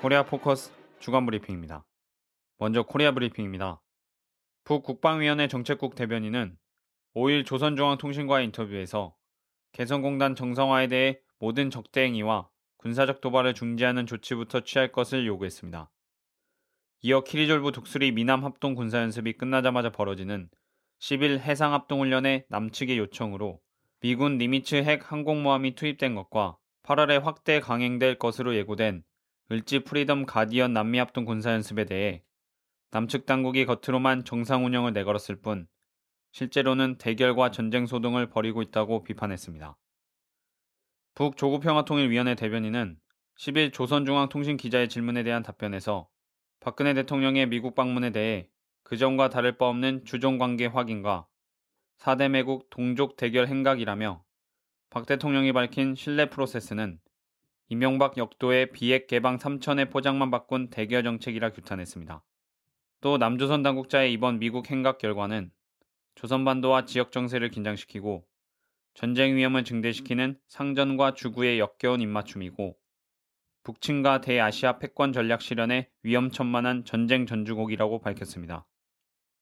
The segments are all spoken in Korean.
코리아 포커스 주간 브리핑입니다. 먼저 코리아 브리핑입니다. 북국방위원회 정책국 대변인은 5일 조선중앙통신과의 인터뷰에서 개성공단 정상화에 대해 모든 적대 행위와 군사적 도발을 중지하는 조치부터 취할 것을 요구했습니다. 이어 키리졸브 독수리 미남 합동 군사연습이 끝나자마자 벌어지는 10일 해상합동훈련에 남측의 요청으로 미군 니미츠 핵 항공모함이 투입된 것과 8월에 확대 강행될 것으로 예고된 을지 프리덤 가디언 남미 합동 군사연습에 대해 남측 당국이 겉으로만 정상 운영을 내걸었을 뿐 실제로는 대결과 전쟁 소동을 벌이고 있다고 비판했습니다. 북조국평화통일위원회 대변인은 10일 조선중앙통신 기자의 질문에 대한 답변에서 박근혜 대통령의 미국 방문에 대해 그전과 다를 바 없는 주종관계 확인과 4대 매국 동족 대결 행각이라며 박 대통령이 밝힌 신뢰 프로세스는 이명박 역도의 비핵 개방 3천의 포장만 바꾼 대결 정책이라 규탄했습니다. 또 남조선 당국자의 이번 미국 행각 결과는 조선반도와 지역 정세를 긴장시키고 전쟁 위험을 증대시키는 상전과 주구의 역겨운 입맞춤이고 북침과 대아시아 패권 전략 실현의 위험천만한 전쟁 전주곡이라고 밝혔습니다.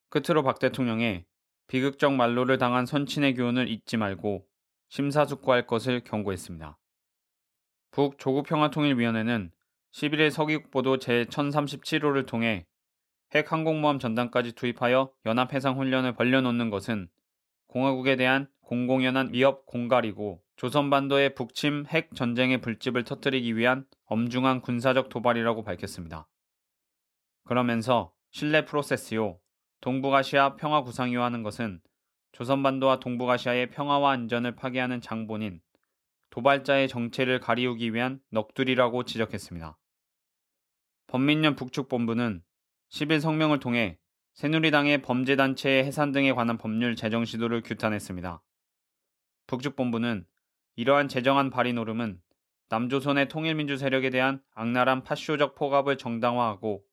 끝으로 박 대통령의 비극적 말로를 당한 선친의 교훈을 잊지 말고 심사숙고할 것을 경고했습니다. 북조국평화통일위원회는 11일 서귀국보도 제1037호를 통해 핵 항공모함 전단까지 투입하여 연합해상훈련을 벌려놓는 것은 공화국에 대한 공공연한 위협 공갈이고 조선반도의 북침 핵 전쟁의 불집을 터뜨리기 위한 엄중한 군사적 도발이라고 밝혔습니다. 그러면서 신뢰 프로세스요 동북아시아 평화 구상이요 하는 것은 조선반도와 동북아시아의 평화와 안전을 파괴하는 장본인 도발자의 정체를 가리우기 위한 넋두리라고 지적했습니다. 범민련 북측본부는 10일 성명을 통해 새누리당의 범죄단체의 해산 등에 관한 법률 제정 시도를 규탄했습니다. 북측본부는 이러한 제정안 발의 노름은 남조선의 통일민주 세력에 대한 악랄한 파쇼적 포갑을 정당화하고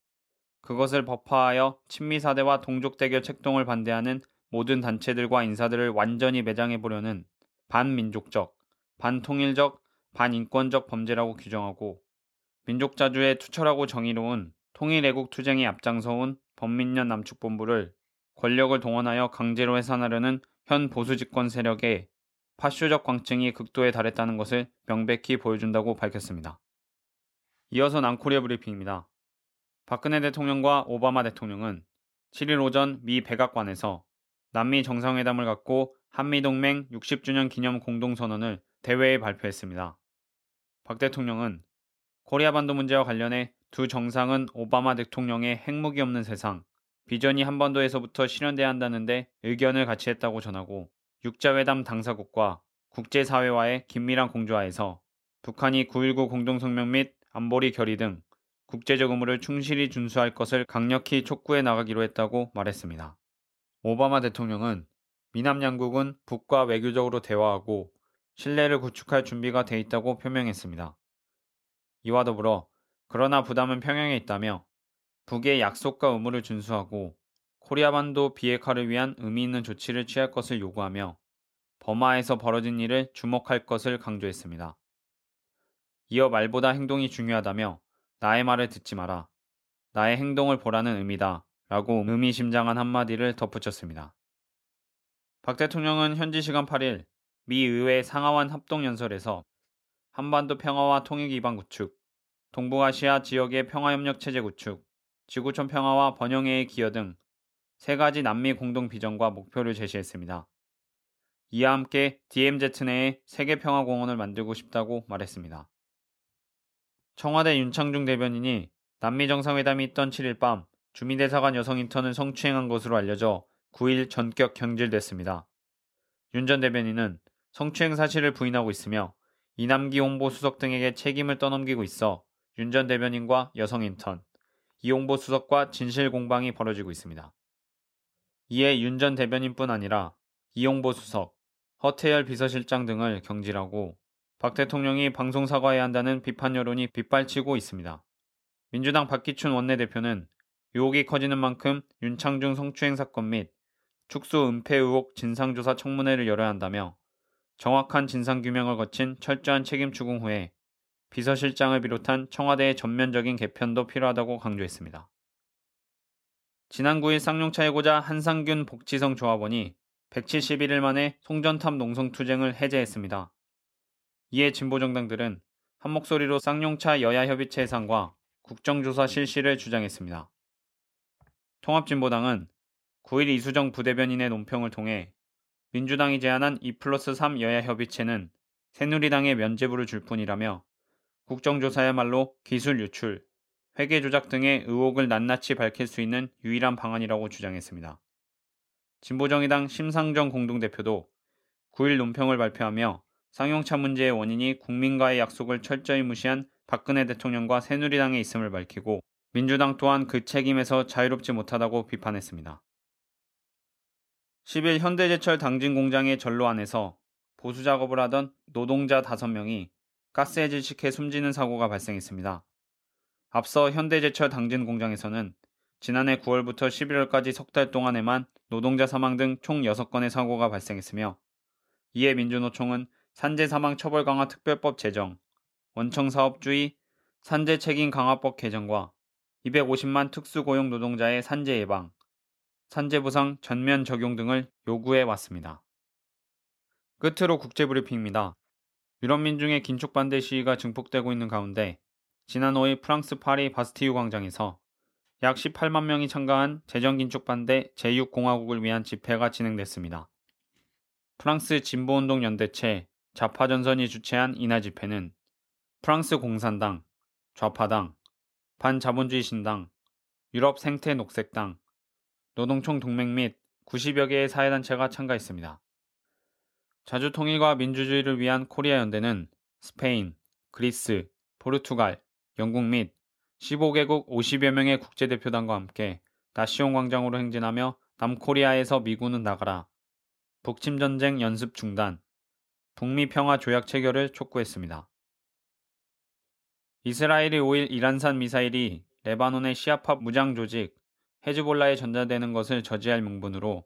그것을 법화하여 친미사대와 동족대결 책동을 반대하는 모든 단체들과 인사들을 완전히 매장해 보려는 반민족적, 반통일적, 반인권적 범죄라고 규정하고 민족 자주의 투철하고 정의로운 통일애국 투쟁에 앞장서온 범민련 남측본부를 권력을 동원하여 강제로 해산하려는 현 보수 집권 세력의 파쇼적 광증이 극도에 달했다는 것을 명백히 보여준다고 밝혔습니다. 이어서 남코리아 브리핑입니다. 박근혜 대통령과 오바마 대통령은 7일 오전 미 백악관에서 남미 정상회담을 갖고 한미동맹 60주년 기념 공동선언을 대회에 발표했습니다. 박 대통령은 코리아 반도 문제와 관련해 두 정상은 오바마 대통령의 핵무기 없는 세상, 비전이 한반도에서부터 실현돼야 한다는데 의견을 같이 했다고 전하고 육자회담 당사국과 국제사회와의 긴밀한 공조하에서 북한이 9.19 공동성명 및 안보리 결의 등 국제적 의무를 충실히 준수할 것을 강력히 촉구해 나가기로 했다고 말했습니다. 오바마 대통령은 미남 양국은 북과 외교적으로 대화하고 신뢰를 구축할 준비가 돼 있다고 표명했습니다. 이와 더불어 그러나 부담은 평양에 있다며 북의 약속과 의무를 준수하고 코리아 반도 비핵화를 위한 의미 있는 조치를 취할 것을 요구하며 버마에서 벌어진 일을 주목할 것을 강조했습니다. 이어 말보다 행동이 중요하다며 나의 말을 듣지 마라. 나의 행동을 보라는 의미다. 라고 의미심장한 한마디를 덧붙였습니다. 박 대통령은 현지 시간 8일 미 의회 상하원 합동연설에서 한반도 평화와 통일 기반 구축, 동북아시아 지역의 평화협력 체제 구축, 지구촌 평화와 번영회의 기여 등 세 가지 남미 공동 비전과 목표를 제시했습니다. 이와 함께 DMZ 내에 세계평화공원을 만들고 싶다고 말했습니다. 청와대 윤창중 대변인이 남미 정상회담이 있던 7일 밤 주미대사관 여성 인턴을 성추행한 것으로 알려져 9일 전격 경질됐습니다. 윤 전 대변인은 성추행 사실을 부인하고 있으며 이남기 홍보수석 등에게 책임을 떠넘기고 있어 윤 전 대변인과 여성 인턴, 이홍보 수석과 진실 공방이 벌어지고 있습니다. 이에 윤 전 대변인뿐 아니라 이홍보 수석, 허태열 비서실장 등을 경질하고 박 대통령이 방송 사과해야 한다는 비판 여론이 빗발치고 있습니다. 민주당 박기춘 원내대표는 유혹이 커지는 만큼 윤창중 성추행 사건 및 축소 은폐 의혹 진상조사 청문회를 열어야 한다며 정확한 진상규명을 거친 철저한 책임 추궁 후에 비서실장을 비롯한 청와대의 전면적인 개편도 필요하다고 강조했습니다. 지난 9일 쌍용차 해고자 한상균 복지성 조합원이 171일 만에 송전탑 농성투쟁을 해제했습니다. 이에 진보정당들은 한 목소리로 쌍용차 여야협의체 해상과 국정조사 실시를 주장했습니다. 통합진보당은 9일 이수정 부대변인의 논평을 통해 민주당이 제안한 2 플러스 3 여야 협의체는 새누리당에 면죄부를 줄 뿐이라며 국정조사야말로 기술 유출, 회계 조작 등의 의혹을 낱낱이 밝힐 수 있는 유일한 방안이라고 주장했습니다. 진보정의당 심상정 공동대표도 9일 논평을 발표하며 쌍용차 문제의 원인이 국민과의 약속을 철저히 무시한 박근혜 대통령과 새누리당에 있음을 밝히고 민주당 또한 그 책임에서 자유롭지 못하다고 비판했습니다. 10일 현대제철 당진 공장의 전로 안에서 보수 작업을 하던 노동자 5명이 가스에 질식해 숨지는 사고가 발생했습니다. 앞서 현대제철 당진 공장에서는 지난해 9월부터 11월까지 석 달 동안에만 노동자 사망 등 총 6건의 사고가 발생했으며 이에 민주노총은 산재 사망 처벌 강화 특별법 제정, 원청 사업주의 산재 책임 강화법 개정과 250만 특수고용 노동자의 산재 예방, 산재 보상 전면 적용 등을 요구해 왔습니다. 끝으로 국제브리핑입니다. 유럽 민중의 긴축 반대 시위가 증폭되고 있는 가운데 지난 5일 프랑스 파리 바스티유 광장에서 약 18만 명이 참가한 재정 긴축 반대 제6공화국을 위한 집회가 진행됐습니다. 프랑스 진보운동 연대체 좌파전선이 주최한 이날 집회는 프랑스 공산당, 좌파당, 반자본주의 신당, 유럽 생태 녹색당, 노동총 동맹 및 90여 개의 사회단체가 참가했습니다. 자주 통일과 민주주의를 위한 코리아 연대는 스페인, 그리스, 포르투갈, 영국 및 15개국 50여 명의 국제대표단과 함께 나시온 광장으로 행진하며 남코리아에서 미군은 나가라, 북침전쟁 연습 중단, 북미 평화 조약 체결을 촉구했습니다. 이스라엘이 5일 이란산 미사일이 레바논의 시아파 무장 조직 헤즈볼라에 전달되는 것을 저지할 명분으로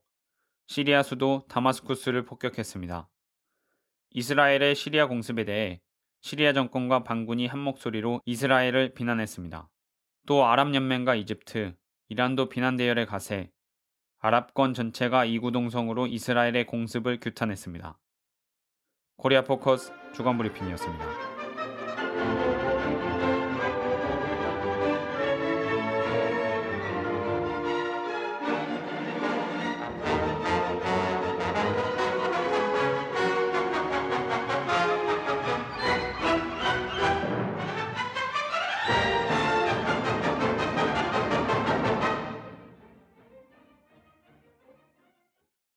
시리아 수도 다마스쿠스를 폭격했습니다. 이스라엘의 시리아 공습에 대해 시리아 정권과 반군이 한 목소리로 이스라엘을 비난했습니다. 또 아랍연맹과 이집트, 이란도 비난 대열에 가세, 아랍권 전체가 이구동성으로 이스라엘의 공습을 규탄했습니다. 코리아 포커스 주간 브리핑이었습니다.